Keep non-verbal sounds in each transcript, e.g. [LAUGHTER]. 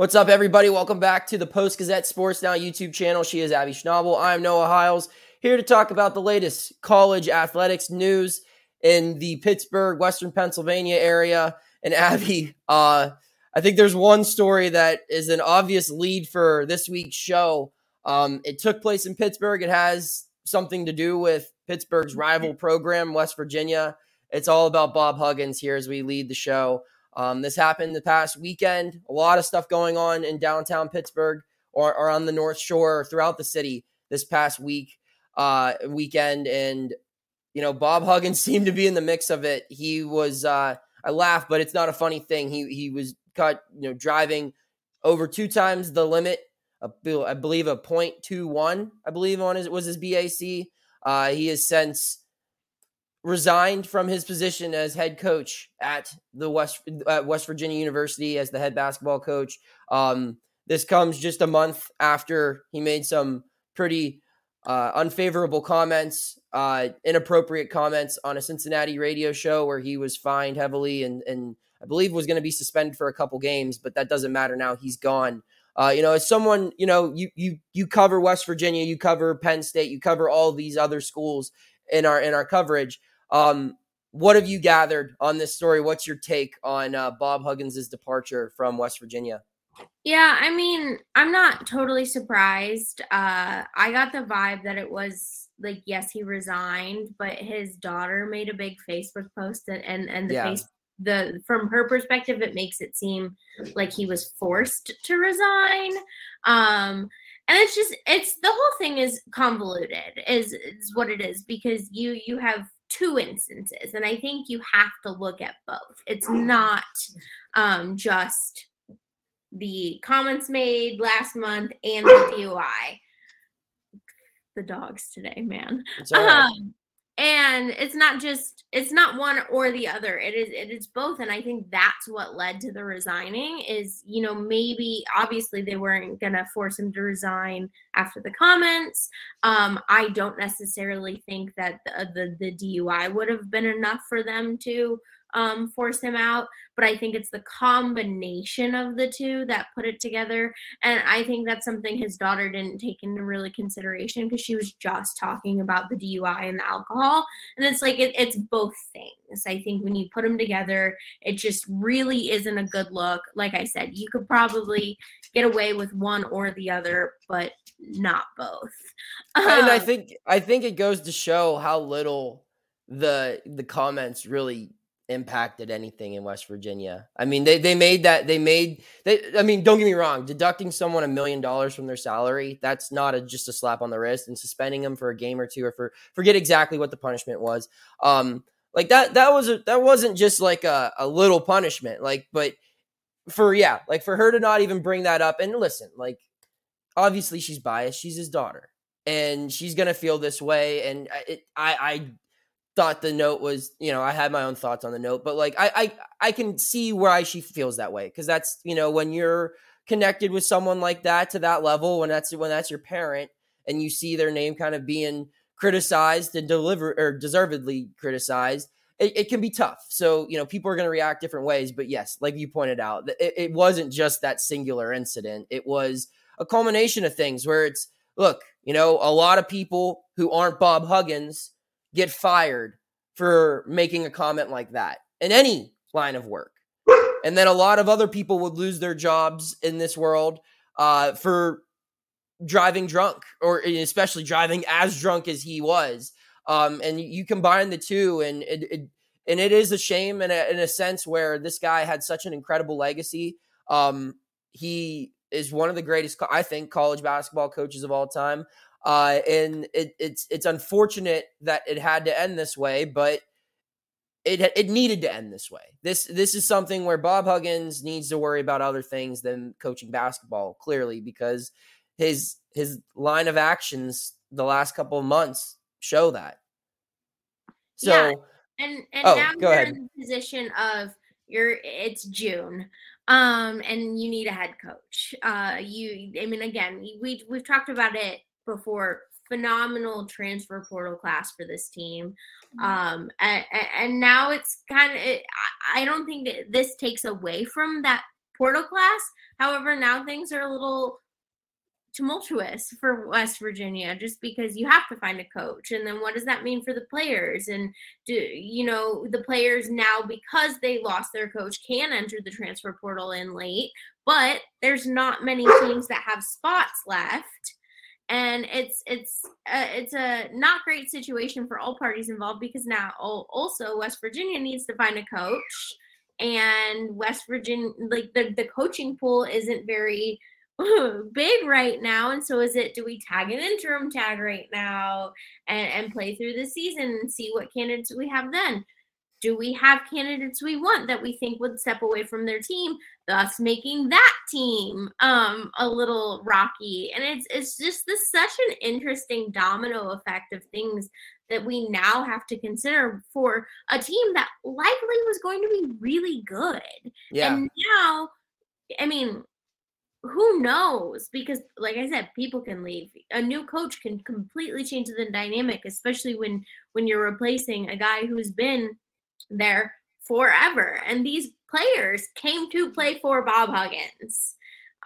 What's up, everybody? Welcome back to the Post Gazette Sports Now YouTube channel. She is Abby Schnable. I'm Noah Hiles, here to talk about the latest college athletics news in the Pittsburgh, Western Pennsylvania area. And Abby, uh, I think there's one story that is an obvious lead for this week's show. Um, it took place in Pittsburgh. It has something to do with Pittsburgh's rival program, West Virginia. It's all about Bob Huggins here as we lead the show. Um, this happened the past weekend. A lot of stuff going on in downtown Pittsburgh or, or on the North Shore or throughout the city this past week, uh, weekend. And, you know, Bob Huggins [LAUGHS] seemed to be in the mix of it. He was, uh, I laugh, but it's not a funny thing. He, he was caught, you know, driving over two times the limit. I believe a 0.21, I believe on his was his BAC. Uh, he has since resigned from his position as head coach at the West at West Virginia University as the head basketball coach. Um, this comes just a month after he made some pretty uh, unfavorable comments, uh, inappropriate comments on a Cincinnati radio show where he was fined heavily and and I believe was going to be suspended for a couple games, but that doesn't matter now. He's gone. Uh, you know, as someone, you know, you you you cover West Virginia, you cover Penn State, you cover all these other schools in our in our coverage. Um, what have you gathered on this story? What's your take on uh, Bob Huggins' departure from West Virginia? Yeah, I mean, I'm not totally surprised. Uh, I got the vibe that it was like, yes, he resigned, but his daughter made a big Facebook post, and and, and the yeah. face the from her perspective, it makes it seem like he was forced to resign. Um, and it's just it's the whole thing is convoluted, is is what it is because you you have two instances and i think you have to look at both. It's not um, just the comments made last month and the [GASPS] dui the dogs today man. Um, and it's not just it's not one or the other. It is it is both and i think that's what led to the resigning is you know maybe obviously they weren't going to force him to resign after the comments. Um i don't necessarily think that the, the the dui would have been enough for them to um, force him out. But I think it's the combination of the two that put it together. And I think that's something his daughter didn't take into really consideration because she was just talking about the DUI and the alcohol. And it's like it, it's both things. I think when you put them together, it just really isn't a good look. Like I said, you could probably get away with one or the other, but not both. and I um, think I think it goes to show how little the the comments really impacted anything in West Virginia. I mean, they they made that they made they I mean, don't get me wrong, deducting someone a million dollars from their salary, that's not a, just a slap on the wrist and suspending them for a game or two or for forget exactly what the punishment was. Um like that that was a, that wasn't just like a, a little punishment. Like but for yeah, like for her to not even bring that up and listen, like obviously she's biased, she's his daughter. And she's gonna feel this way, and it, I, I thought the note was, you know, I had my own thoughts on the note, but like I I, I can see why she feels that way because that's you know when you're connected with someone like that to that level when that's when that's your parent and you see their name kind of being criticized and deliver or deservedly criticized it, it, can be tough. So you know people are going to react different ways but yes like you pointed out it, it wasn't just that singular incident. It was a culmination of things where it's look you know a lot of people who aren't bob huggins get fired for making a comment like that in any line of work. And then a lot of other people would lose their jobs in this world uh, for driving drunk, or especially driving as drunk as he was. Um, and you combine the two, and it, it and it is a shame in a, in a sense where this guy had such an incredible legacy. Um, he is one of the greatest, I think, college basketball coaches of all time. Uh, and it, it's it's unfortunate that it had to end this way, but it it needed to end this way. This this is something where Bob Huggins needs to worry about other things than coaching basketball, clearly, because his his line of actions the last couple of months show that. So yeah. and and oh, now you're ahead. in the position of you're it's June um and you need a head coach uh you i mean again we we've talked about it before phenomenal transfer portal class for this team. Mm-hmm. Um, and, and now it's kind of, it, I don't think that this takes away from that portal class. However, now things are a little tumultuous for West Virginia just because you have to find a coach and then what does that mean for the players and do you know the players now because they lost their coach can enter the transfer portal in late but there's not many teams that have spots left and it's it's uh, it's a not great situation for all parties involved because now also West Virginia needs to find a coach. And West Virginia like the the coaching pool isn't very [LAUGHS] big right now. And so is it do we tag an interim tag right now and and play through the season and see what candidates we have then do we have candidates we want that we think would step away from their team thus making that team um a little rocky? And it's it's just this such an interesting domino effect of things that we now have to consider for a team that likely was going to be really good. Yeah. and now i mean who knows? Because like i said people can leave. A new coach can completely change the dynamic especially when when you're replacing a guy who's been there forever. And these players came to play for Bob Huggins.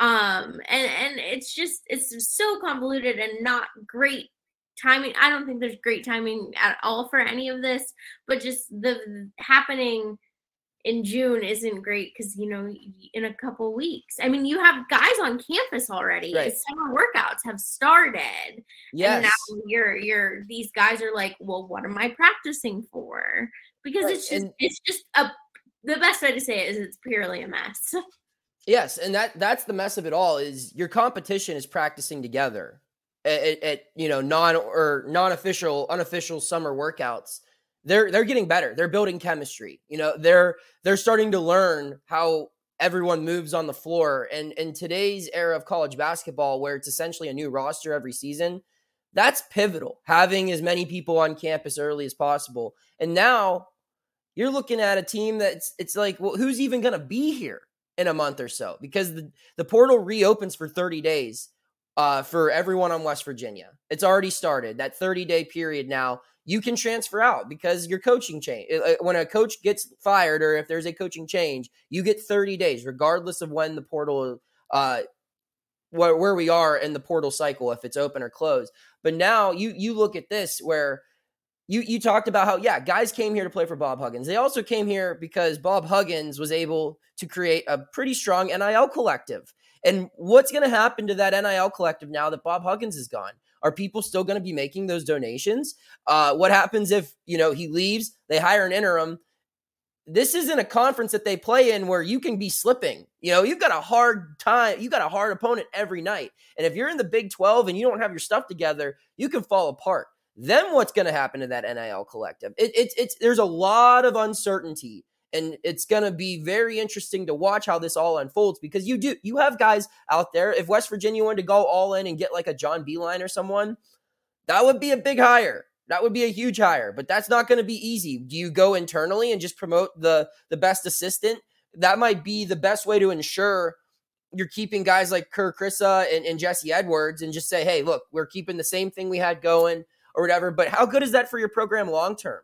Um, and, and it's just, it's so convoluted and not great timing. I don't think there's great timing at all for any of this, but just the happening in June isn't great because you know in a couple weeks. I mean, you have guys on campus already. Right. Summer workouts have started. Yes. And now you're you're these guys are like, well, what am I practicing for? Because right. it's just and, it's just a the best way to say it is it's purely a mess. [LAUGHS] Yes, and that that's the mess of it all is your competition is practicing together at, at you know non or non-official unofficial summer workouts. They're they're getting better. They're building chemistry. You know, they're they're starting to learn how everyone moves on the floor. And in today's era of college basketball, where it's essentially a new roster every season, that's pivotal. Having as many people on campus early as possible. And now you're looking at a team that's it's like, well, who's even going to be here in a month or so? Because the, the portal reopens for 30 days uh, for everyone on West Virginia. It's already started. That 30 day period now, you can transfer out because your coaching change. Uh, when a coach gets fired or if there's a coaching change, you get 30 days, regardless of when the portal, uh, where, where we are in the portal cycle, if it's open or closed. But now you you look at this where you you talked about how yeah guys came here to play for bob huggins they also came here because bob huggins was able to create a pretty strong nil collective and what's going to happen to that nil collective now that bob huggins is gone are people still going to be making those donations uh, what happens if you know he leaves they hire an interim this isn't a conference that they play in where you can be slipping. You know, you've got a hard time, you've got a hard opponent every night. And if you're in the Big 12 and you don't have your stuff together, you can fall apart. Then what's going to happen to that NIL collective? It, it's it's there's a lot of uncertainty, and it's going to be very interesting to watch how this all unfolds because you do you have guys out there. If West Virginia wanted to go all in and get like a John Beilein or someone, that would be a big hire. That would be a huge hire, but that's not going to be easy. Do you go internally and just promote the the best assistant? That might be the best way to ensure you're keeping guys like Kerr Kriisa and, and Jesse Edwards and just say, hey, look, we're keeping the same thing we had going or whatever. But how good is that for your program long term?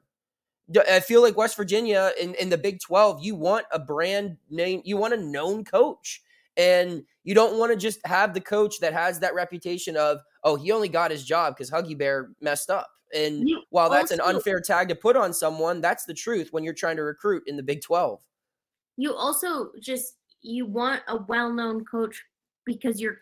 I feel like West Virginia in, in the Big 12, you want a brand name, you want a known coach. And you don't want to just have the coach that has that reputation of, oh, he only got his job because Huggy Bear messed up. And you while that's also, an unfair tag to put on someone, that's the truth when you're trying to recruit in the Big 12. You also just you want a well-known coach because you're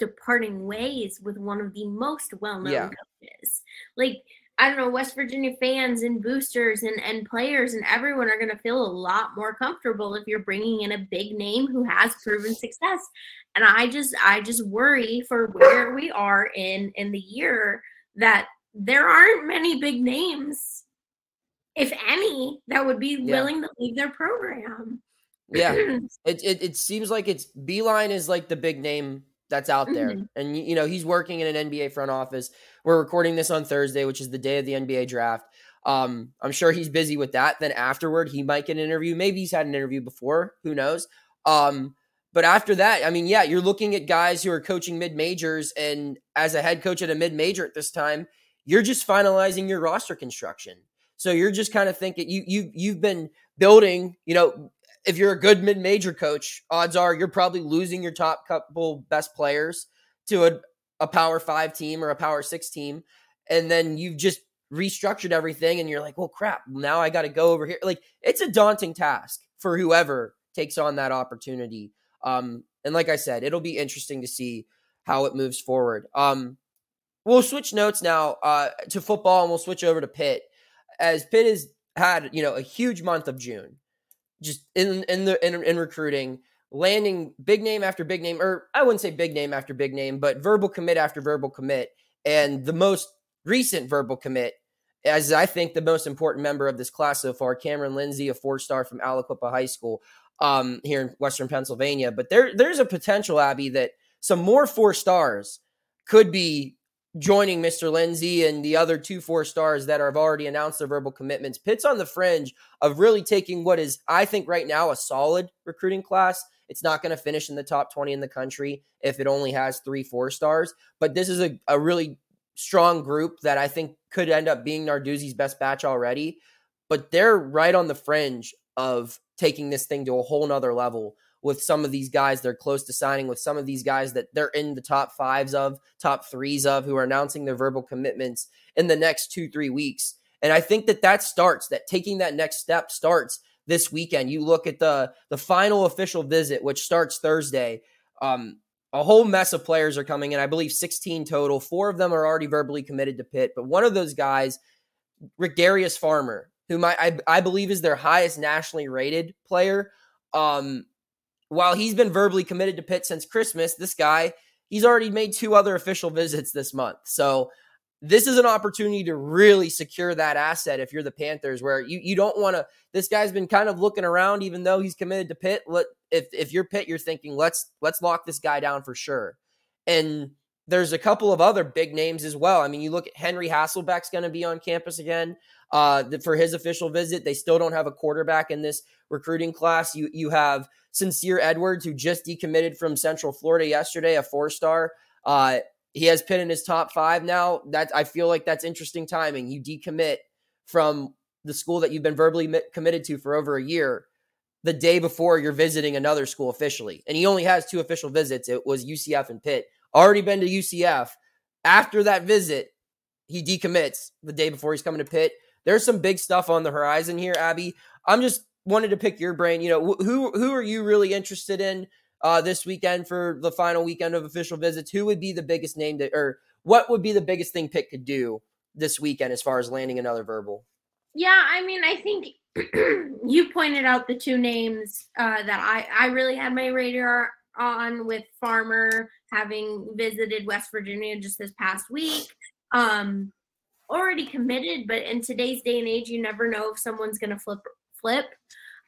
departing ways with one of the most well-known yeah. coaches. Like I don't know, West Virginia fans and boosters and, and players and everyone are going to feel a lot more comfortable if you're bringing in a big name who has proven success. And I just I just worry for where we are in in the year that there aren't many big names, if any, that would be yeah. willing to leave their program. Yeah, [CLEARS THROAT] it, it it seems like it's Beilein is like the big name that's out there. Mm-hmm. And you know, he's working in an NBA front office. We're recording this on Thursday, which is the day of the NBA draft. Um, I'm sure he's busy with that. Then afterward, he might get an interview. Maybe he's had an interview before. Who knows? Um, but after that, I mean, yeah, you're looking at guys who are coaching mid majors, and as a head coach at a mid major at this time, you're just finalizing your roster construction. So you're just kind of thinking you you you've been building, you know, if you're a good mid-major coach, odds are you're probably losing your top couple best players to a, a power five team or a power six team. And then you've just restructured everything and you're like, well, crap, now I got to go over here. Like it's a daunting task for whoever takes on that opportunity. Um, and like I said, it'll be interesting to see how it moves forward. Um, we'll switch notes now uh, to football and we'll switch over to Pitt. As Pitt has had, you know, a huge month of June just in in the in, in recruiting, landing big name after big name, or I wouldn't say big name after big name, but verbal commit after verbal commit. And the most recent verbal commit, as I think the most important member of this class so far, Cameron Lindsay, a four star from Aliquippa High School um, here in Western Pennsylvania. But there there's a potential, Abby, that some more four stars could be joining Mr. Lindsay and the other two four stars that have already announced their verbal commitments. Pitt's on the fringe of really taking what is, I think, right now a solid recruiting class. It's not going to finish in the top 20 in the country if it only has three four stars. But this is a, a really strong group that I think could end up being Narduzzi's best batch already. But they're right on the fringe of taking this thing to a whole nother level with some of these guys they're close to signing, with some of these guys that they're in the top fives of, top threes of, who are announcing their verbal commitments in the next two, three weeks. And I think that that starts, that taking that next step starts this weekend. You look at the the final official visit, which starts Thursday. Um, a whole mess of players are coming in. I believe 16 total. Four of them are already verbally committed to Pitt, but one of those guys, Rigarius Farmer, who I, I believe is their highest nationally rated player, um, while he's been verbally committed to Pitt since Christmas, this guy, he's already made two other official visits this month. So this is an opportunity to really secure that asset if you're the Panthers, where you, you don't want to. This guy's been kind of looking around, even though he's committed to Pitt. Let, if if you're Pitt, you're thinking let's let's lock this guy down for sure. And there's a couple of other big names as well. I mean, you look at Henry Hasselbeck's going to be on campus again uh, for his official visit. They still don't have a quarterback in this recruiting class. You you have Sincere Edwards, who just decommitted from Central Florida yesterday, a four star. Uh, he has Pitt in his top five now. That I feel like that's interesting timing. You decommit from the school that you've been verbally committed to for over a year the day before you're visiting another school officially. And he only has two official visits. It was UCF and Pitt. Already been to UCF. After that visit, he decommits the day before he's coming to Pitt. There's some big stuff on the horizon here, Abby. I'm just wanted to pick your brain. You know, who who are you really interested in uh, this weekend for the final weekend of official visits? Who would be the biggest name to, or what would be the biggest thing Pitt could do this weekend as far as landing another verbal? Yeah, I mean, I think [CLEARS THROAT] you pointed out the two names uh, that I I really had my radar on with Farmer having visited West Virginia just this past week. Um, already committed, but in today's day and age, you never know if someone's going to flip flip.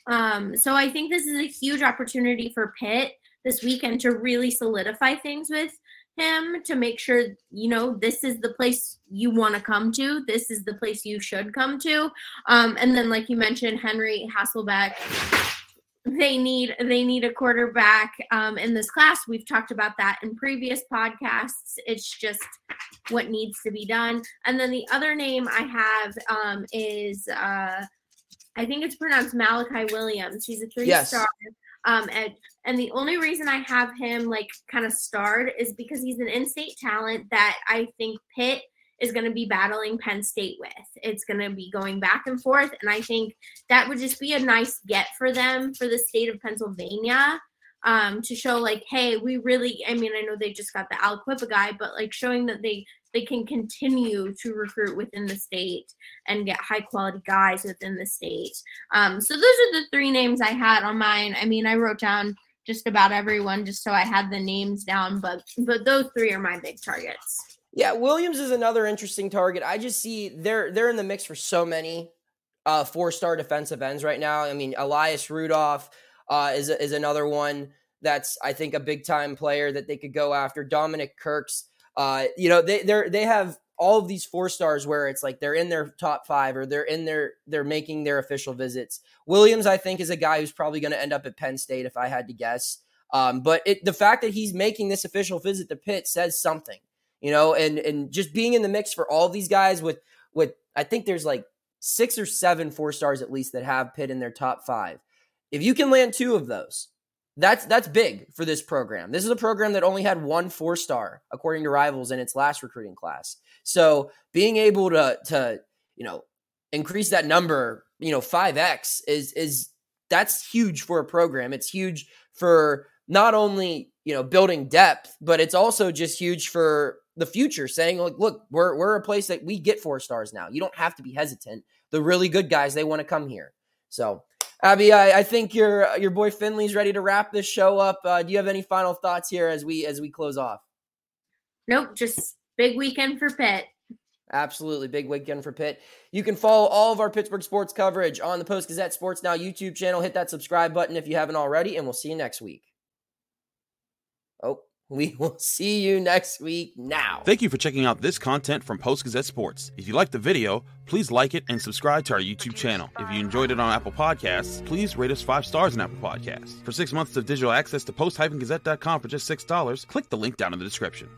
Um, so I think this is a huge opportunity for Pitt this weekend to really solidify things with him to make sure you know this is the place you want to come to this is the place you should come to. Um, and then like you mentioned henry hasselbeck they need they need a quarterback um, in this class. We've talked about that in previous podcasts. It's just what needs to be done and then the other name i have um, is uh, I think it's pronounced Malachi Williams. He's a three yes. star. Um, and and the only reason I have him like kind of starred is because he's an in-state talent that I think Pitt is going to be battling Penn State with. It's going to be going back and forth, and I think that would just be a nice get for them for the state of Pennsylvania um, to show like, hey, we really. I mean, I know they just got the Aliquippa guy, but like showing that they they can continue to recruit within the state and get high quality guys within the state. Um, so those are the three names I had on mine. I mean, I wrote down just about everyone just so I had the names down, but but those three are my big targets. Yeah, Williams is another interesting target. I just see they're they're in the mix for so many uh, four star defensive ends right now. I mean, Elias Rudolph uh, is is another one that's I think a big time player that they could go after. Dominic Kirks uh, you know, they they they have all of these four stars where it's like they're in their top five or they're in their they're making their official visits. Williams, I think, is a guy who's probably going to end up at Penn State if I had to guess. Um, but it, the fact that he's making this official visit to Pitt says something, you know, and and just being in the mix for all these guys with with I think there's like six or seven four stars at least that have Pitt in their top five. If you can land two of those, that's that's big for this program. This is a program that only had one four star according to rivals in its last recruiting class. So being able to to you know increase that number, you know, 5x is is that's huge for a program. It's huge for not only, you know, building depth, but it's also just huge for the future saying like look, we're we're a place that we get four stars now. You don't have to be hesitant. The really good guys, they want to come here. So Abby, I, I, think your your boy Finley's ready to wrap this show up. Uh, do you have any final thoughts here as we as we close off? Nope, just big weekend for Pitt. Absolutely, big weekend for Pitt. You can follow all of our Pittsburgh sports coverage on the Post Gazette Sports Now YouTube channel. Hit that subscribe button if you haven't already, and we'll see you next week. Oh. We will see you next week now. Thank you for checking out this content from Post Gazette Sports. If you liked the video, please like it and subscribe to our YouTube channel. If you enjoyed it on Apple Podcasts, please rate us five stars on Apple Podcasts. For six months of digital access to post-gazette.com for just $6, click the link down in the description.